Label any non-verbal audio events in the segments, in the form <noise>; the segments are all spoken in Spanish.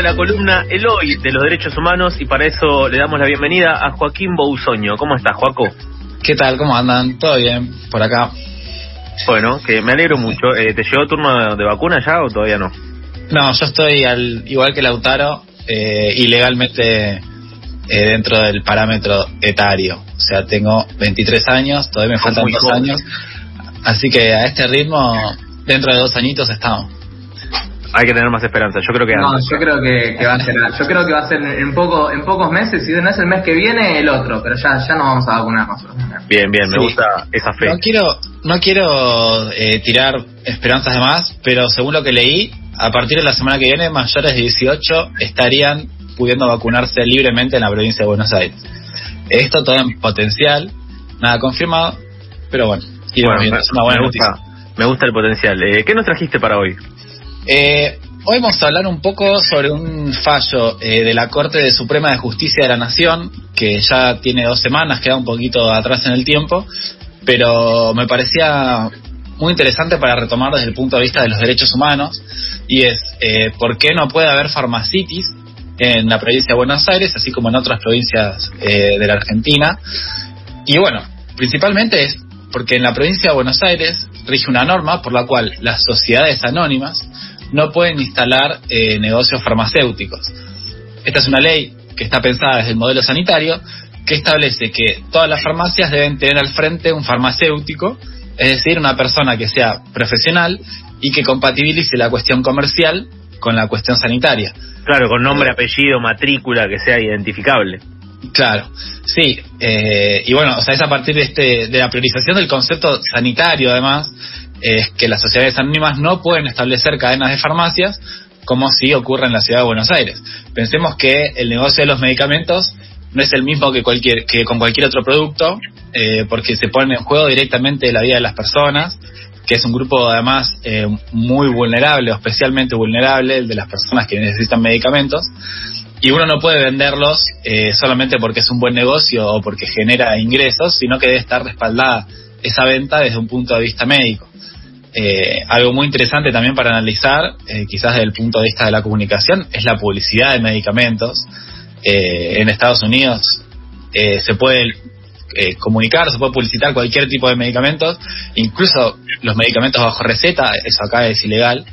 de la columna El Hoy de los Derechos Humanos y para eso le damos la bienvenida a Joaquín Bousoño. ¿Cómo estás, Joaco? ¿Qué tal? ¿Cómo andan? ¿Todo bien por acá? Bueno, que me alegro mucho. Eh, ¿Te llegó turno de vacuna ya o todavía no? No, yo estoy al, igual que Lautaro, eh, ilegalmente eh, dentro del parámetro etario. O sea, tengo 23 años, todavía me faltan dos años. Así que a este ritmo, dentro de dos añitos estamos hay que tener más esperanza. Yo creo que no, yo creo que, va a ser, yo creo que va a ser en poco, en pocos meses. Si no es el mes que viene, el otro. Pero ya, ya nos vamos a vacunar nosotros. Bien, bien, me gusta esa fe. No quiero, no quiero eh, tirar esperanzas de más, pero según lo que leí, a partir de la semana que viene, mayores de 18 estarían pudiendo vacunarse libremente en la provincia de Buenos Aires. Esto todo en potencial, nada confirmado, pero bueno, bueno es una buena me noticia. Gusta, me gusta el potencial. Eh, ¿Qué nos trajiste para hoy? Eh, hoy vamos a hablar un poco sobre un fallo eh, de la Corte Suprema de Justicia de la Nación, que ya tiene dos semanas, queda un poquito atrás en el tiempo, pero me parecía muy interesante para retomar desde el punto de vista de los derechos humanos, y es eh, por qué no puede haber farmacitis en la provincia de Buenos Aires, así como en otras provincias eh, de la Argentina. Y bueno, principalmente es porque en la provincia de Buenos Aires rige una norma por la cual las sociedades anónimas no pueden instalar eh, negocios farmacéuticos. Esta es una ley que está pensada desde el modelo sanitario que establece que todas las farmacias deben tener al frente un farmacéutico, es decir, una persona que sea profesional y que compatibilice la cuestión comercial con la cuestión sanitaria. Claro, con nombre, apellido, matrícula, que sea identificable. Claro, sí, eh, y bueno, o sea, es a partir de, este, de la priorización del concepto sanitario, además, es que las sociedades anónimas no pueden establecer cadenas de farmacias como si ocurre en la ciudad de Buenos Aires. Pensemos que el negocio de los medicamentos no es el mismo que, cualquier, que con cualquier otro producto, eh, porque se pone en juego directamente la vida de las personas, que es un grupo además eh, muy vulnerable, o especialmente vulnerable, el de las personas que necesitan medicamentos, y uno no puede venderlos eh, solamente porque es un buen negocio o porque genera ingresos, sino que debe estar respaldada esa venta desde un punto de vista médico. Eh, algo muy interesante también para analizar, eh, quizás desde el punto de vista de la comunicación, es la publicidad de medicamentos. Eh, en Estados Unidos se puede comunicar, se puede publicitar cualquier tipo de medicamentos, incluso los medicamentos bajo receta, eso acá es ilegal,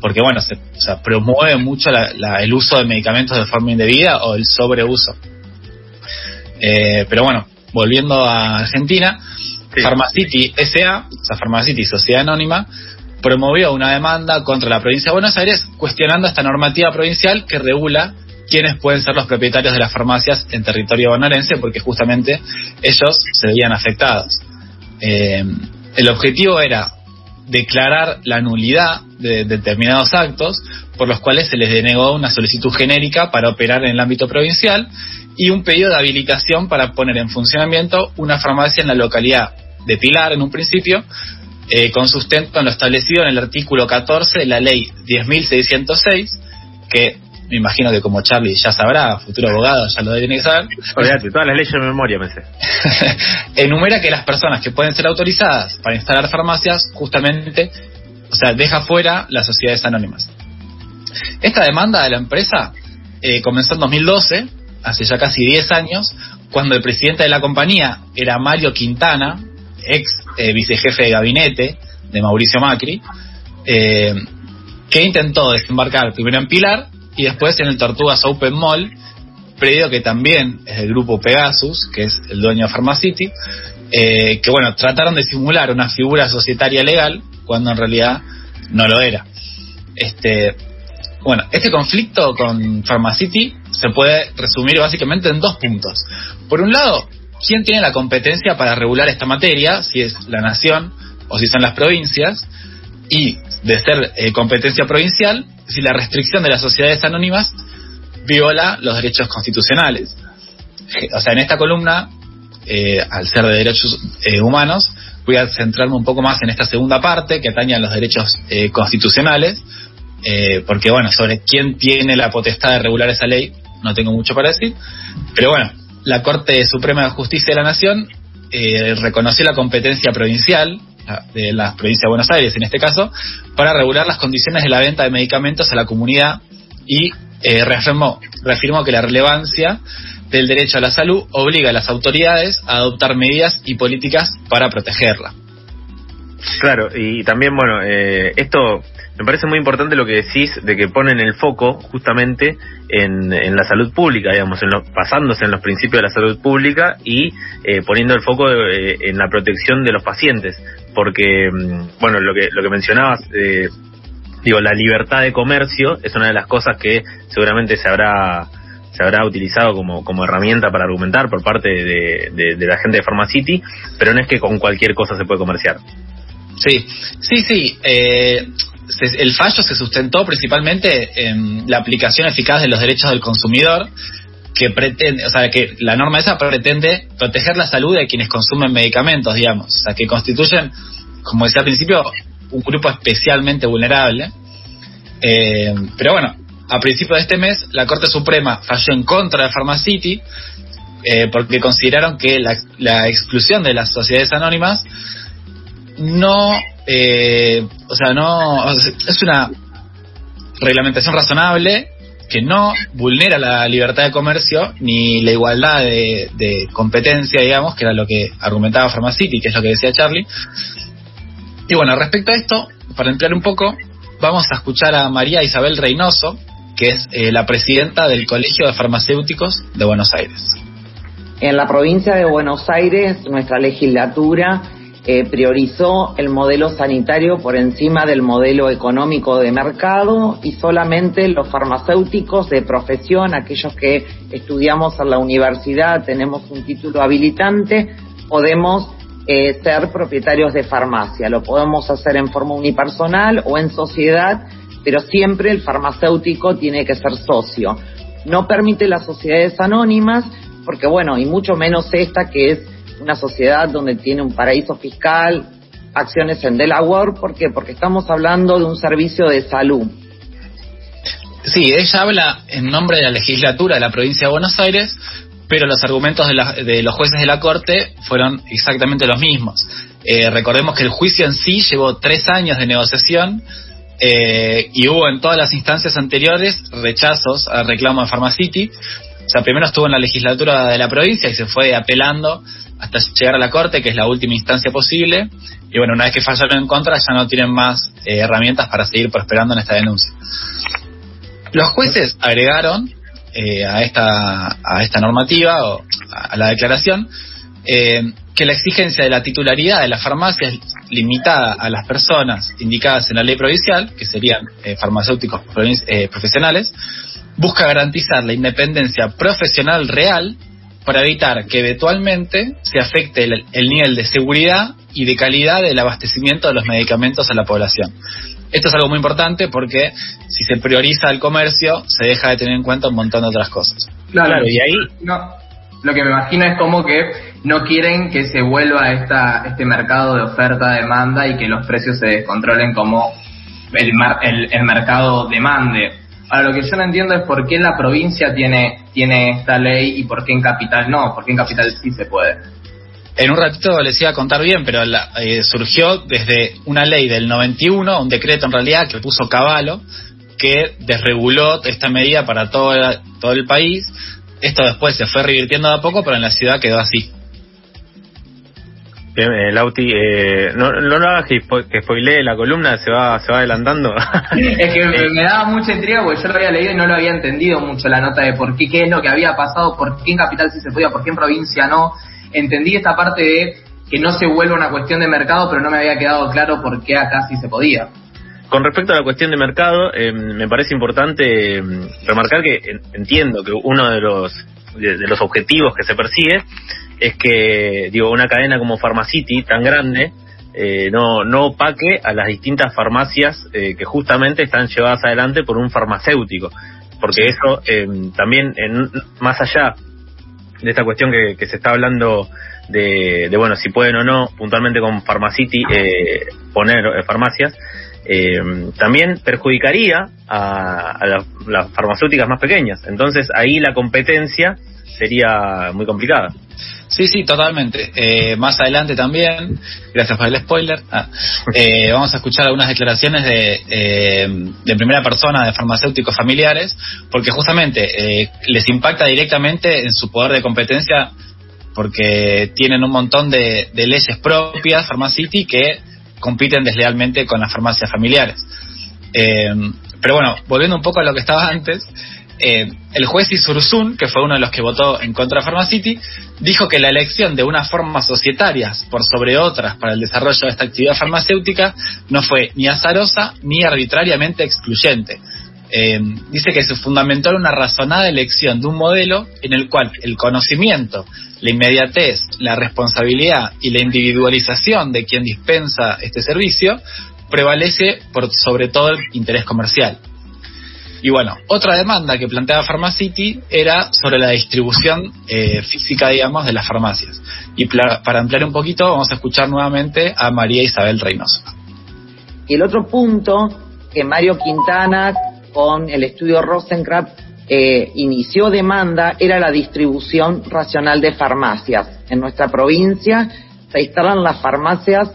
porque bueno, se promueve mucho el uso de medicamentos de forma indebida o el sobreuso. pero bueno, volviendo a Argentina, Pharmacity SA, o sea, Pharmacity Sociedad Anónima, promovió una demanda contra la provincia de Buenos Aires cuestionando esta normativa provincial que regula quiénes pueden ser los propietarios de las farmacias en territorio bonaerense porque justamente ellos se veían afectados. Eh, el objetivo era declarar la nulidad de determinados actos por los cuales se les denegó una solicitud genérica para operar en el ámbito provincial y un pedido de habilitación para poner en funcionamiento una farmacia en la localidad de Pilar en un principio, eh, con sustento en lo establecido en el artículo 14 de la ley 10.606, que me imagino que como Charlie ya sabrá, futuro abogado ya lo tiene que saber. Olvídate, todas las leyes de memoria me sé. <laughs> enumera que las personas que pueden ser autorizadas para instalar farmacias, justamente, o sea, deja fuera las sociedades anónimas. Esta demanda de la empresa eh, comenzó en 2012, hace ya casi 10 años, cuando el presidente de la compañía era Mario Quintana, ex eh, vicejefe de gabinete de Mauricio Macri, eh, que intentó desembarcar primero en Pilar y después en el Tortugas Open Mall, predio que también es del grupo Pegasus, que es el dueño de Pharmacity, eh, que bueno, trataron de simular una figura societaria legal cuando en realidad no lo era. Este, bueno, este conflicto con Pharmacity se puede resumir básicamente en dos puntos. Por un lado, ¿quién tiene la competencia para regular esta materia? Si es la nación o si son las provincias. Y de ser eh, competencia provincial, si la restricción de las sociedades anónimas viola los derechos constitucionales. O sea, en esta columna, eh, al ser de derechos eh, humanos, voy a centrarme un poco más en esta segunda parte que atañe a los derechos constitucionales, porque bueno, sobre quién tiene la potestad de regular esa ley, no tengo mucho para decir, pero bueno, la Corte Suprema de Justicia de la Nación eh, reconoció la competencia provincial de la provincia de Buenos Aires en este caso para regular las condiciones de la venta de medicamentos a la comunidad y eh, reafirmó, reafirmó que la relevancia del derecho a la salud obliga a las autoridades a adoptar medidas y políticas para protegerla. Claro, y también, bueno, eh, esto me parece muy importante lo que decís de que ponen el foco justamente en, en la salud pública, digamos, en basándose en los principios de la salud pública y eh, poniendo el foco eh, en la protección de los pacientes, porque, mm, bueno, lo que, lo que mencionabas, eh, digo, la libertad de comercio es una de las cosas que seguramente se habrá se habrá utilizado como, como herramienta para argumentar por parte de, de la gente de Pharmacity, pero no es que con cualquier cosa se puede comerciar. Sí, sí, sí. Eh, el fallo se sustentó principalmente en la aplicación eficaz de los derechos del consumidor, que pretende, o sea, que la norma esa pretende proteger la salud de quienes consumen medicamentos, digamos, o sea, que constituyen, como decía al principio, un grupo especialmente vulnerable. Eh, pero bueno, a principios de este mes, la Corte Suprema falló en contra de Pharmacity eh, porque consideraron que la, la exclusión de las sociedades anónimas no, eh, o sea, no, es una reglamentación razonable que no vulnera la libertad de comercio ni la igualdad de, competencia, digamos, que era lo que argumentaba Pharmacity, que es lo que decía Charlie. Y bueno, respecto a esto, para emplear un poco, vamos a escuchar a María Isabel Reynoso, que es eh, la presidenta del Colegio de Farmacéuticos de Buenos Aires. En la provincia de Buenos Aires, nuestra legislatura eh, priorizó el modelo sanitario por encima del modelo económico de mercado y solamente los farmacéuticos de profesión, aquellos que estudiamos en la universidad, tenemos un título habilitante, podemos eh, ser propietarios de farmacia. Lo podemos hacer en forma unipersonal o en sociedad, pero siempre el farmacéutico tiene que ser socio. No permite las sociedades anónimas, porque bueno, y mucho menos esta que es una sociedad donde tiene un paraíso fiscal, acciones en Delaware, ¿por qué? Porque estamos hablando de un servicio de salud. Sí, ella habla en nombre de la legislatura de la provincia de Buenos Aires, pero los argumentos de, los jueces de la Corte fueron exactamente los mismos. Eh, recordemos que el juicio en sí llevó tres años de negociación eh, y hubo en todas las instancias anteriores rechazos al reclamo de Pharmacity. O sea, primero estuvo en la legislatura de la provincia y se fue apelando hasta llegar a la corte, que es la última instancia posible. Y bueno, una vez que fallaron en contra, ya no tienen más eh, herramientas para seguir prosperando en esta denuncia. Los jueces agregaron eh, a, esta, a esta normativa o a, la declaración eh, que la exigencia de la titularidad de las farmacias limitada a las personas indicadas en la ley provincial, que serían farmacéuticos profesionales, busca garantizar la independencia profesional real para evitar que eventualmente se afecte el, nivel de seguridad y de calidad del abastecimiento de los medicamentos a la población. Esto es algo muy importante porque si se prioriza el comercio, se deja de tener en cuenta un montón de otras cosas. Claro, y ahí... No, lo que me imagino es como que no quieren que se vuelva esta, este mercado de oferta-demanda y que los precios se descontrolen como el, el, el mercado demande Ahora, lo que yo no entiendo es por qué la provincia tiene, tiene esta ley y por qué en capital no, por qué en capital sí se puede. En un ratito les iba a contar bien, pero eh, surgió desde una ley del 91, un decreto en realidad que puso Caballo, que desreguló esta medida para todo, todo el país. Esto después se fue revirtiendo de a poco, pero en la ciudad quedó así. Bien, eh, Lauti, eh, no, no lo hagas que, que spoilee la columna, se va se va adelantando. es que me, daba mucha intriga porque yo lo había leído y no lo había entendido mucho la nota de por qué, qué es lo que había pasado, por qué en Capital sí se podía, por qué en provincia no. Entendí esta parte de que no se vuelve una cuestión de mercado, pero no me había quedado claro por qué acá sí se podía. Con respecto a la cuestión de mercado, eh, me parece importante remarcar que entiendo que uno de los de los objetivos que se persigue es que, digo, una cadena como Pharmacity, tan grande, eh, no, no opaque a las distintas farmacias eh, que justamente están llevadas adelante por un farmacéutico. Porque eso eh, también, en, más allá de esta cuestión que, que se está hablando de, de, bueno, si pueden o no puntualmente con Pharmacity poner farmacias, eh, también perjudicaría a, las farmacéuticas más pequeñas. Entonces ahí la competencia sería muy complicada. Sí, sí, totalmente. Eh, más adelante también, gracias por el spoiler, ah, <laughs> eh, vamos a escuchar algunas declaraciones de, eh, de primera persona de farmacéuticos familiares, porque justamente les impacta directamente en su poder de competencia, porque tienen un montón de, de leyes propias, Pharmacity, que compiten deslealmente con las farmacias familiares. pero bueno, volviendo un poco a lo que estaba antes, eh, el juez Isursun, que fue uno de los que votó en contra de Pharmacity, dijo que la elección de unas formas societarias por sobre otras para el desarrollo de esta actividad farmacéutica no fue ni azarosa ni arbitrariamente excluyente. Eh, dice que se fundamentó en una razonada elección de un modelo en el cual el conocimiento, la inmediatez, la responsabilidad y la individualización de quien dispensa este servicio prevalece por sobre todo el interés comercial. Y bueno, otra demanda que planteaba Pharmacity era sobre la distribución eh, física, digamos, de las farmacias. Y para ampliar un poquito, vamos a escuchar nuevamente a María Isabel Reynoso. Y el otro punto que Mario Quintana, con el estudio Rosencraft, eh, inició demanda era la distribución racional de farmacias. En nuestra provincia se instalan las farmacias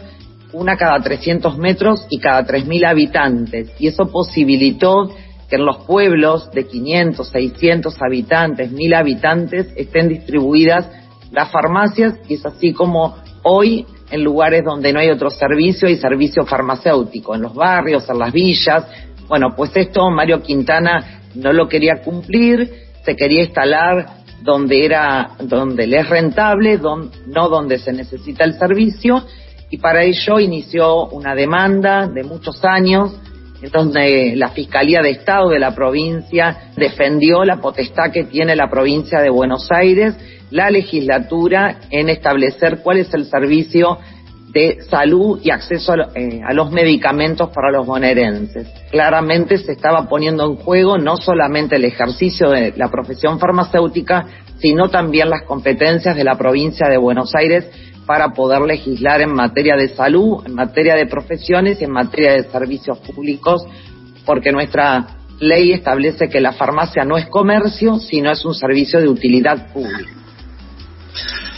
una cada 300 metros y cada 3.000 habitantes. Y eso posibilitó que en los pueblos de 500, 600 habitantes, 1000 habitantes estén distribuidas las farmacias y es así como hoy en lugares donde no hay otro servicio hay servicio farmacéutico, en los barrios, en las villas. Bueno, pues esto Mario Quintana no lo quería cumplir, se quería instalar donde era donde le es rentable, no donde se necesita el servicio y para ello inició una demanda de muchos años donde la Fiscalía de Estado de la provincia defendió la potestad que tiene la provincia de Buenos Aires, la legislatura, en establecer cuál es el servicio de salud y acceso a, eh, los medicamentos para los bonaerenses. Claramente se estaba poniendo en juego no solamente el ejercicio de la profesión farmacéutica, sino también las competencias de la provincia de Buenos Aires para poder legislar en materia de salud, en materia de profesiones y en materia de servicios públicos, porque nuestra ley establece que la farmacia no es comercio, sino es un servicio de utilidad pública.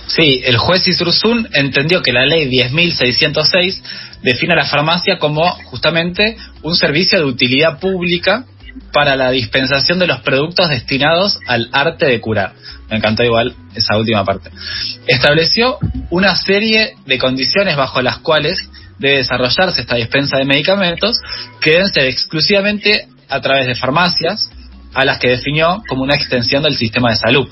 Sí, el juez Isursun entendió que la ley 10.606 define a la farmacia como justamente un servicio de utilidad pública para la dispensación de los productos destinados al arte de curar. Me encantó igual esa última parte. Estableció una serie de condiciones bajo las cuales debe desarrollarse esta dispensa de medicamentos que deben ser exclusivamente a través de farmacias, a las que definió como una extensión del sistema de salud.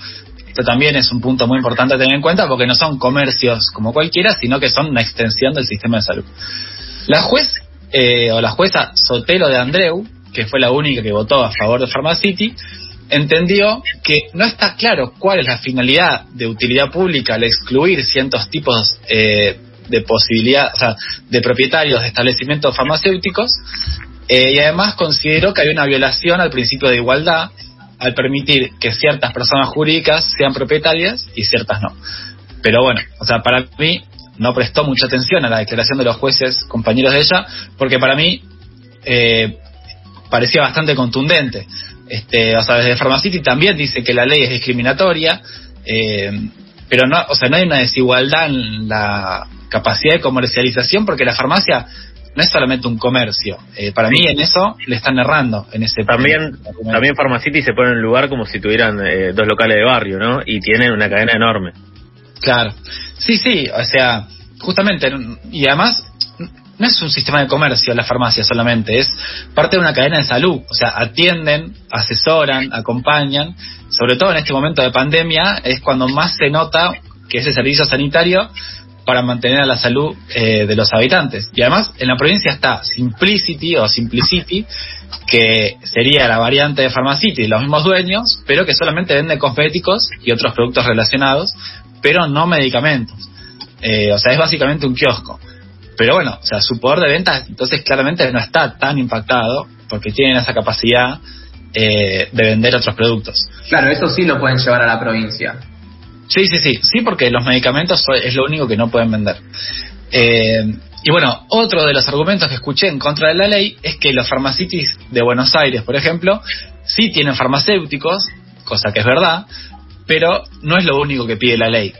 Esto también es un punto muy importante a tener en cuenta porque no son comercios como cualquiera, sino que son una extensión del sistema de salud. La juez eh, o la jueza Sotelo de Andreu que fue la única que votó a favor de Pharmacity, entendió que no está claro cuál es la finalidad de utilidad pública al excluir ciertos tipos eh, de posibilidad, o sea, de propietarios de establecimientos farmacéuticos, eh, y además consideró que hay una violación al principio de igualdad al permitir que ciertas personas jurídicas sean propietarias y ciertas no. Pero bueno, o sea, para mí no prestó mucha atención a la declaración de los jueces compañeros de ella, porque para mí eh, parecía bastante contundente. Este, o sea, desde Pharmacity también dice que la ley es discriminatoria, eh, pero no, o sea, no hay una desigualdad en la capacidad de comercialización porque la farmacia no es solamente un comercio. Eh, para mí en eso le están errando. En ese también también Pharmacity se pone en un lugar como si tuvieran eh, dos locales de barrio, ¿no? Y tienen una cadena enorme. Claro. Sí, sí, o sea, justamente, y además no es un sistema de comercio la farmacia solamente, es parte de una cadena de salud. O sea, atienden, asesoran, acompañan. Sobre todo en este momento de pandemia es cuando más se nota que ese servicio sanitario para mantener a la salud eh, de los habitantes. Y además en la provincia está Simplicity o Simplicity, que sería la variante de Pharmacity, los mismos dueños, pero que solamente vende cosméticos y otros productos relacionados, pero no medicamentos. Eh, o sea, es básicamente un kiosco. Pero bueno, o sea, su poder de venta entonces claramente no está tan impactado porque tienen esa capacidad eh, de vender otros productos. Claro, eso sí lo pueden llevar a la provincia. Sí, sí, sí, sí, porque los medicamentos es lo único que no pueden vender. Eh, Y bueno, otro de los argumentos que escuché en contra de la ley es que los farmacitis de Buenos Aires, por ejemplo, sí tienen farmacéuticos, cosa que es verdad, pero no es lo único que pide la ley.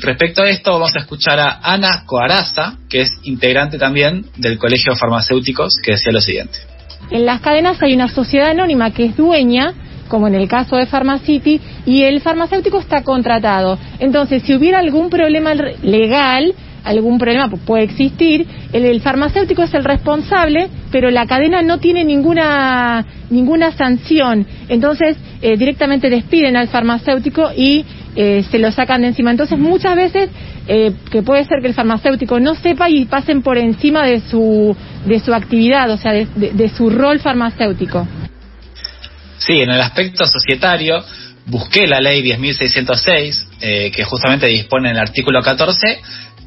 Respecto a esto, vamos a escuchar a Ana Coaraza, que es integrante también del Colegio de Farmacéuticos, que decía lo siguiente. En las cadenas hay una sociedad anónima que es dueña, como en el caso de Pharmacity, y el farmacéutico está contratado. Entonces, si hubiera algún problema legal, algún problema puede existir, el, farmacéutico es el responsable, pero la cadena no tiene ninguna ninguna sanción. Entonces, eh, directamente despiden al farmacéutico y eh, se lo sacan de encima. Entonces, muchas veces eh, que puede ser que el farmacéutico no sepa y pasen por encima de su de su actividad, o sea, de, su rol farmacéutico. Sí, en el aspecto societario busqué la ley 10.606, eh, que justamente dispone en el artículo 14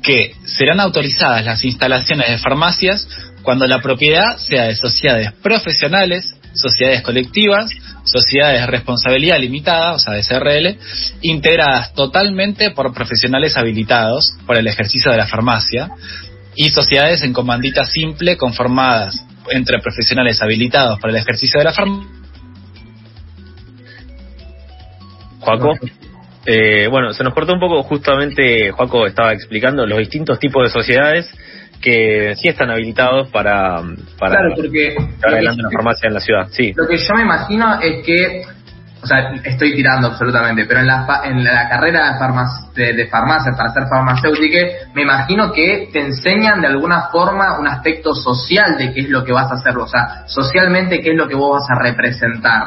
que serán autorizadas las instalaciones de farmacias cuando la propiedad sea de sociedades profesionales, sociedades colectivas, sociedades de responsabilidad limitada, o sea, de CRL, integradas totalmente por profesionales habilitados por el ejercicio de la farmacia y sociedades en comandita simple conformadas entre profesionales habilitados para el ejercicio de la farmacia. Juaco. Eh, bueno, se nos cortó un poco, justamente Juaco estaba explicando los distintos tipos de sociedades que sí están habilitados para, para claro, porque adelante una farmacia en la ciudad. Sí. Lo que yo me imagino es que, o sea, estoy tirando absolutamente, pero en la, en la carrera de, de, farmacia, para ser farmacéutica, me imagino que te enseñan de alguna forma un aspecto social de qué es lo que vas a hacer, o sea, socialmente qué es lo que vos vas a representar.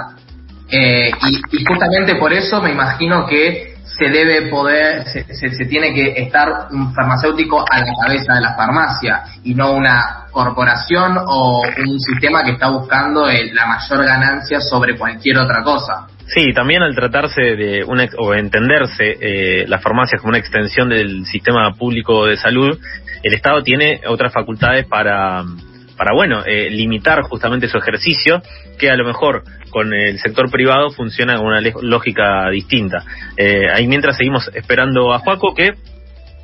Eh, y, justamente por eso me imagino que se debe poder, se, se, tiene que estar un farmacéutico a la cabeza de la farmacia y no una corporación o un sistema que está buscando la mayor ganancia sobre cualquier otra cosa. Sí, también al tratarse de una, o entenderse eh, las farmacias como una extensión del sistema público de salud, el Estado tiene otras facultades para para bueno, eh, limitar justamente su ejercicio, que a lo mejor con el sector privado funciona con una lógica distinta. Eh, ahí mientras seguimos esperando a Juaco, que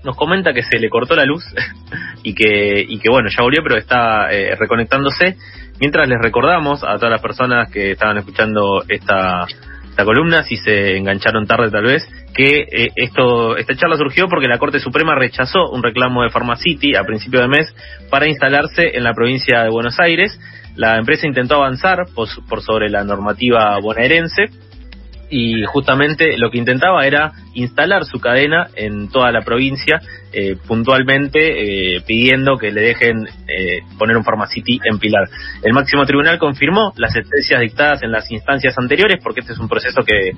nos comenta que se le cortó la luz <laughs> y que, y que bueno, ya volvió, pero está eh, reconectándose. Mientras les recordamos a todas las personas que estaban escuchando esta esta columna, si se engancharon tarde tal vez, que eh, esto esta charla surgió porque la Corte Suprema rechazó un reclamo de Pharmacity a principio de mes para instalarse en la provincia de Buenos Aires. La empresa intentó avanzar por sobre la normativa bonaerense, y justamente lo que intentaba era instalar su cadena en toda la provincia, eh, puntualmente eh, pidiendo que le dejen eh, poner un Pharmacity en Pilar. El máximo tribunal confirmó las sentencias dictadas en las instancias anteriores, porque este es un proceso que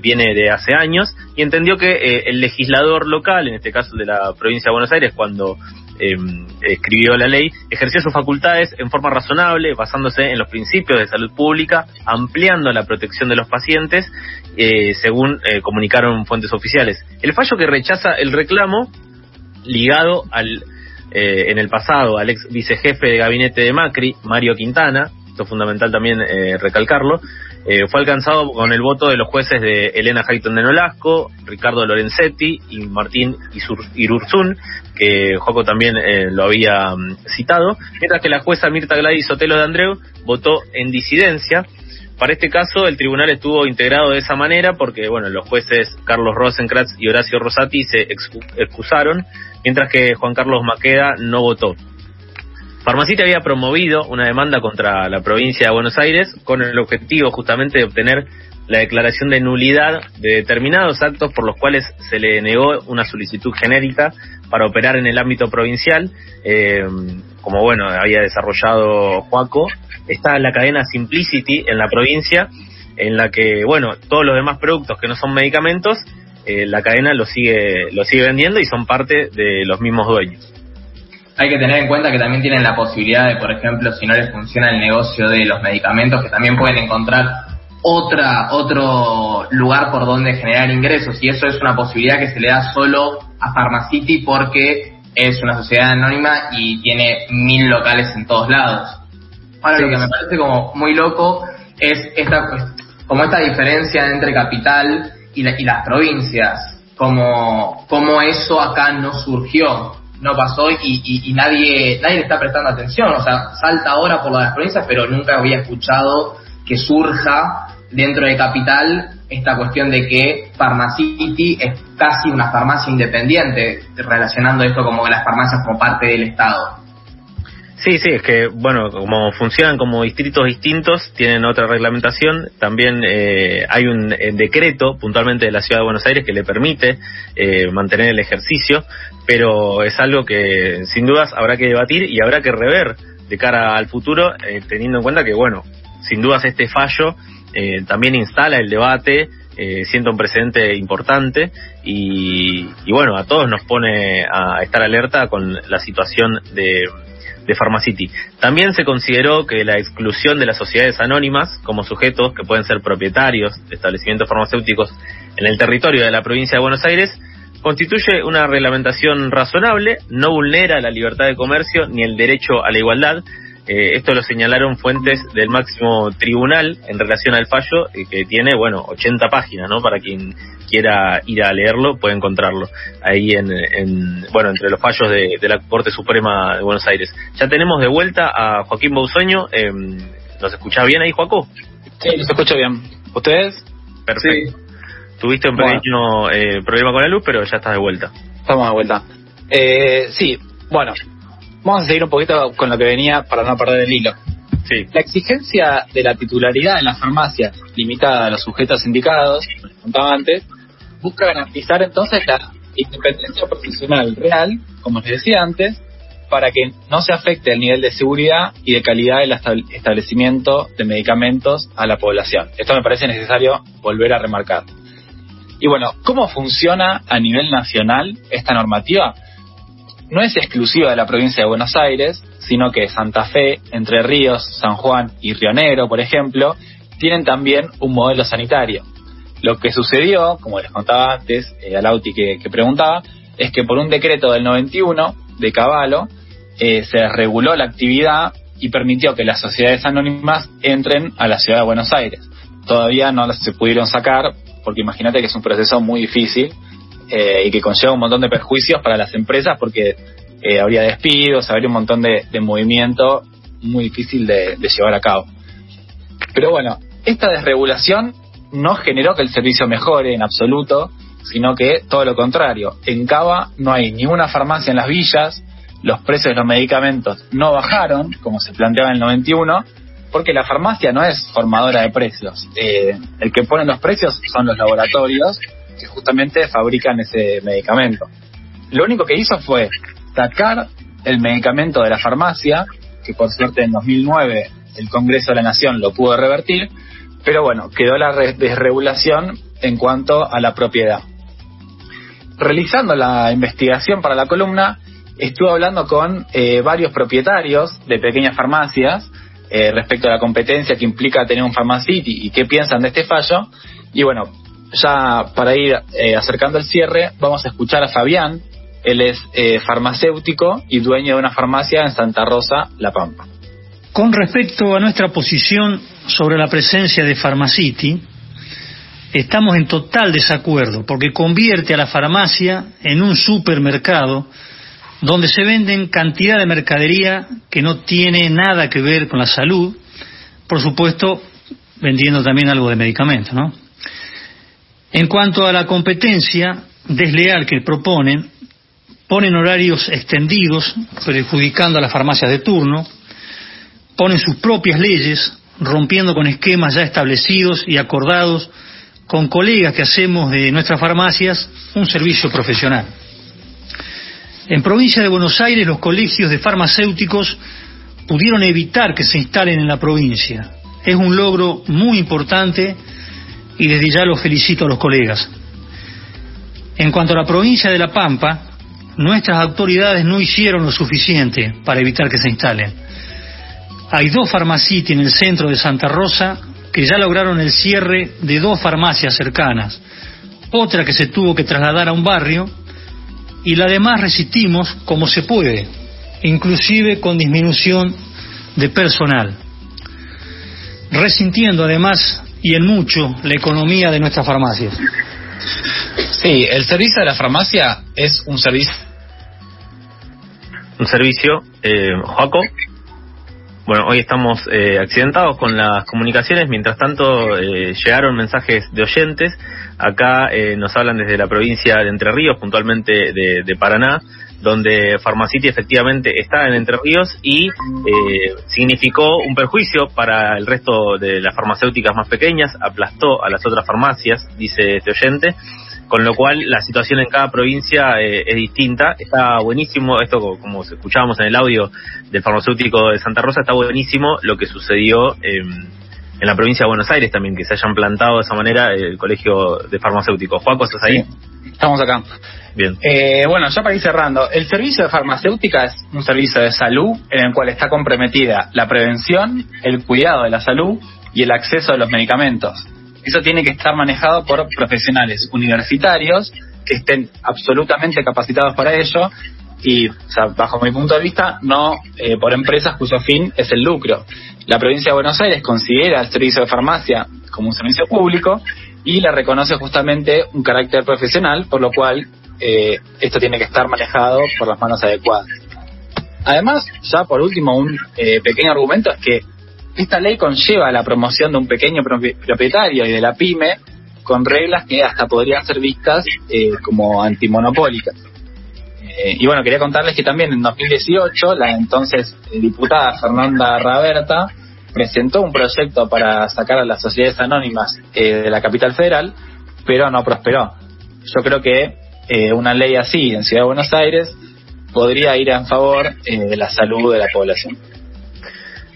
viene de hace años, y entendió que el legislador local, en este caso de la provincia de Buenos Aires, cuando eh, escribió la ley, ejerció sus facultades en forma razonable, basándose en los principios de salud pública, ampliando la protección de los pacientes, eh, según eh, comunicaron fuentes oficiales. El fallo que rechaza el reclamo, ligado al, eh, en el pasado al ex vicejefe de gabinete de Macri, Mario Quintana, esto es fundamental también recalcarlo, eh, fue alcanzado con el voto de los jueces de Elena Hayton de Nolasco, Ricardo Lorenzetti y Martín Irurzún, que Joco también eh, lo había mm, citado, mientras que la jueza Mirta Gladys Sotelo de Andreu votó en disidencia. Para este caso, el tribunal estuvo integrado de esa manera porque, bueno, los jueces Carlos Rosenkratz y Horacio Rosati se excusaron, mientras que Juan Carlos Maqueda no votó. Farmacita había promovido una demanda contra la provincia de Buenos Aires con el objetivo justamente de obtener la declaración de nulidad de determinados actos por los cuales se le negó una solicitud genérica para operar en el ámbito provincial, eh, como bueno había desarrollado Juaco, está la cadena Simplicity en la provincia, en la que bueno todos los demás productos que no son medicamentos, eh, la cadena lo sigue lo sigue vendiendo y son parte de los mismos dueños. Hay que tener en cuenta que también tienen la posibilidad de, por ejemplo, si no les funciona el negocio de los medicamentos, que también pueden encontrar otra otro lugar por donde generar ingresos y eso es una posibilidad que se le da solo a Pharmacity porque es una sociedad anónima y tiene mil locales en todos lados. Ahora lo que me parece como muy loco es esta como esta diferencia entre capital y, y las provincias, como, como eso acá no surgió no pasó y, y, nadie nadie le está prestando atención. O sea, salta ahora por las provincias, pero nunca había escuchado que surja dentro de Capital esta cuestión de que Pharmacity es casi una farmacia independiente, relacionando esto como las farmacias como parte del Estado. Sí, sí, es que, bueno, como funcionan como distritos distintos, tienen otra reglamentación. También eh, hay un eh, decreto puntualmente de la Ciudad de Buenos Aires que le permite eh, mantener el ejercicio, pero es algo que sin dudas habrá que debatir y habrá que rever de cara al futuro, teniendo en cuenta que, bueno, sin dudas este fallo también instala el debate eh, siendo un precedente importante y, y, bueno, a todos nos pone a estar alerta con la situación de, de Pharmacity. También se consideró que la exclusión de las sociedades anónimas como sujetos que pueden ser propietarios de establecimientos farmacéuticos en el territorio de la provincia de Buenos Aires constituye una reglamentación razonable, no vulnera la libertad de comercio ni el derecho a la igualdad, eh, esto lo señalaron fuentes del máximo tribunal en relación al fallo, eh, que tiene, bueno, 80 páginas, ¿no? Para quien quiera ir a leerlo, puede encontrarlo ahí en, bueno, entre los fallos de, la Corte Suprema de Buenos Aires. Ya tenemos de vuelta a Joaquín Bausoño. Eh, ¿Nos escucha bien ahí, Joaco? Sí, nos escucha bien. ¿Ustedes? Perfecto. Tuviste un pequeño eh, problema con la luz, pero ya estás de vuelta. Estamos de vuelta. Eh, sí, bueno, Vamos a seguir un poquito con lo que venía para no perder el hilo. Sí. La exigencia de la titularidad en las farmacias, limitada a los sujetos indicados, como les contaba antes, busca garantizar entonces la independencia profesional real, como les decía antes, para que no se afecte el nivel de seguridad y de calidad del establecimiento de medicamentos a la población. Esto me parece necesario volver a remarcar. Y bueno, ¿cómo funciona a nivel nacional esta normativa? No es exclusiva de la provincia de Buenos Aires, sino que Santa Fe, Entre Ríos, San Juan y Río Negro, por ejemplo, tienen también un modelo sanitario. Lo que sucedió, como les contaba antes eh, a Lauti que, preguntaba, es que por un decreto del 91 de Caballo eh, se reguló la actividad y permitió que las sociedades anónimas entren a la ciudad de Buenos Aires. Todavía no se pudieron sacar porque imagínate que es un proceso muy difícil eh, y que conlleva un montón de perjuicios para las empresas porque eh, habría despidos, habría un montón de, movimiento muy difícil de, llevar a cabo. Pero bueno, esta desregulación no generó que el servicio mejore en absoluto, sino que todo lo contrario. En Cava no hay ni una farmacia en las villas, los precios de los medicamentos no bajaron, como se planteaba en el 91, porque la farmacia no es formadora de precios. Eh, el que pone los precios son los laboratorios justamente fabrican ese medicamento. Lo único que hizo fue sacar el medicamento de la farmacia, que por suerte en 2009 el Congreso de la Nación lo pudo revertir, pero bueno, quedó la desregulación en cuanto a la propiedad. Realizando la investigación para la columna, estuve hablando con eh, varios propietarios de pequeñas farmacias eh, respecto a la competencia que implica tener un Pharmacity y qué piensan de este fallo. Y bueno, ya para ir eh, acercando el cierre, vamos a escuchar a Fabián. Él es eh, farmacéutico y dueño de una farmacia en Santa Rosa, La Pampa. Con respecto a nuestra posición sobre la presencia de Pharmacity, estamos en total desacuerdo porque convierte a la farmacia en un supermercado donde se venden cantidad de mercadería que no tiene nada que ver con la salud, por supuesto vendiendo también algo de medicamento, ¿no? En cuanto a la competencia desleal que proponen, ponen horarios extendidos, perjudicando a las farmacias de turno, ponen sus propias leyes, rompiendo con esquemas ya establecidos y acordados con colegas que hacemos de nuestras farmacias un servicio profesional. En provincia de Buenos Aires los colegios de farmacéuticos pudieron evitar que se instalen en la provincia. Es un logro muy importante y desde ya los felicito a los colegas. En cuanto a la provincia de La Pampa, nuestras autoridades no hicieron lo suficiente para evitar que se instalen. Hay dos farmacias en el centro de Santa Rosa que ya lograron el cierre de dos farmacias cercanas, otra que se tuvo que trasladar a un barrio y la demás resistimos como se puede, inclusive con disminución de personal, resintiendo además y en mucho la economía de nuestras farmacias. Sí, el servicio de la farmacia es un servicio un servicio. Eh, Joaco. Bueno, hoy estamos eh, accidentados con las comunicaciones, mientras tanto eh, llegaron mensajes de oyentes. Acá eh, nos hablan desde la provincia de Entre Ríos, puntualmente de, de Paraná, donde Pharmacity efectivamente está en Entre Ríos y eh, significó un perjuicio para el resto de las farmacéuticas más pequeñas, aplastó a las otras farmacias, dice este oyente con lo cual la situación en cada provincia eh, es distinta. Está buenísimo, esto co- como escuchábamos en el audio del farmacéutico de Santa Rosa, está buenísimo lo que sucedió eh, en la provincia de Buenos Aires también, que se hayan plantado de esa manera el colegio de farmacéuticos. Juaco, ¿estás ahí? Estamos acá. Bien. Eh, bueno, ya para ir cerrando, el servicio de farmacéutica es un servicio de salud en el cual está comprometida la prevención, el cuidado de la salud y el acceso a los medicamentos. Eso tiene que estar manejado por profesionales universitarios que estén absolutamente capacitados para ello y, bajo mi punto de vista, no eh, por empresas cuyo fin es el lucro. La provincia de Buenos Aires considera el servicio de farmacia como un servicio público y le reconoce justamente un carácter profesional, por lo cual eh, esto tiene que estar manejado por las manos adecuadas. Además, ya por último, un eh, pequeño argumento es que esta ley conlleva la promoción de un pequeño propi- propietario y de la pyme con reglas que hasta podrían ser vistas eh, como antimonopólicas. Eh, y bueno, quería contarles que también en 2018 la entonces diputada Fernanda Raberta presentó un proyecto para sacar a las sociedades anónimas eh, de la capital federal, pero no prosperó. Yo creo que eh, una ley así en Ciudad de Buenos Aires podría ir en favor eh, de la salud de la población.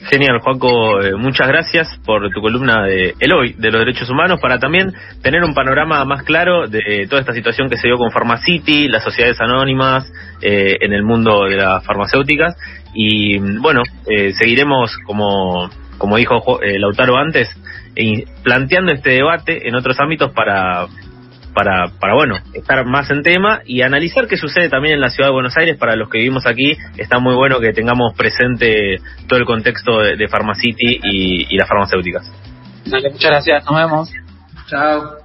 Genial, Juaco, eh, muchas gracias por tu columna de El Hoy de los Derechos Humanos para también tener un panorama más claro de toda esta situación que se dio con Pharmacity, las sociedades anónimas eh, en el mundo de las farmacéuticas. Y bueno, eh, seguiremos como, como dijo Jo- eh, Lautaro antes, planteando este debate en otros ámbitos para, para, para, bueno, estar más en tema y analizar qué sucede también en la ciudad de Buenos Aires. Para los que vivimos aquí, está muy bueno que tengamos presente todo el contexto de, de Pharmacity y, y las farmacéuticas. Dale, muchas gracias, nos vemos. Chao.